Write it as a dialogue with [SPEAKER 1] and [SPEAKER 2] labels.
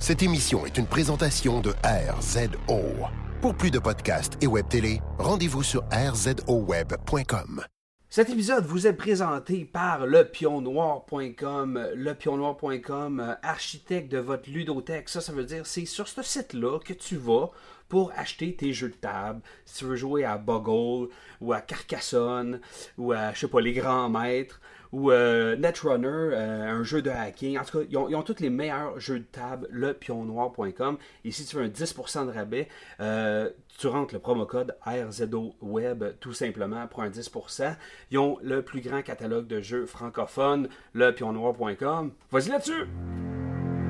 [SPEAKER 1] Cette émission est une présentation de RZO. Pour plus de podcasts et web télé, rendez-vous sur rzoweb.com.
[SPEAKER 2] Cet épisode vous est présenté par lepionnoir.com. Lepionnoir.com, euh, architecte de votre ludothèque. Ça, ça veut dire c'est sur ce site-là que tu vas pour acheter tes jeux de table. Si tu veux jouer à Boggle ou à Carcassonne ou à, je sais pas, les grands maîtres ou euh, Netrunner, euh, un jeu de hacking. En tout cas, ils ont, tous les meilleurs jeux de table, lepionnoir.com. Et si tu veux un 10% de rabais, euh, tu rentres le promo code RZO Web tout simplement pour un 10%. Ils ont le plus grand catalogue de jeux francophones, lepionnoir.com. Vas-y là-dessus!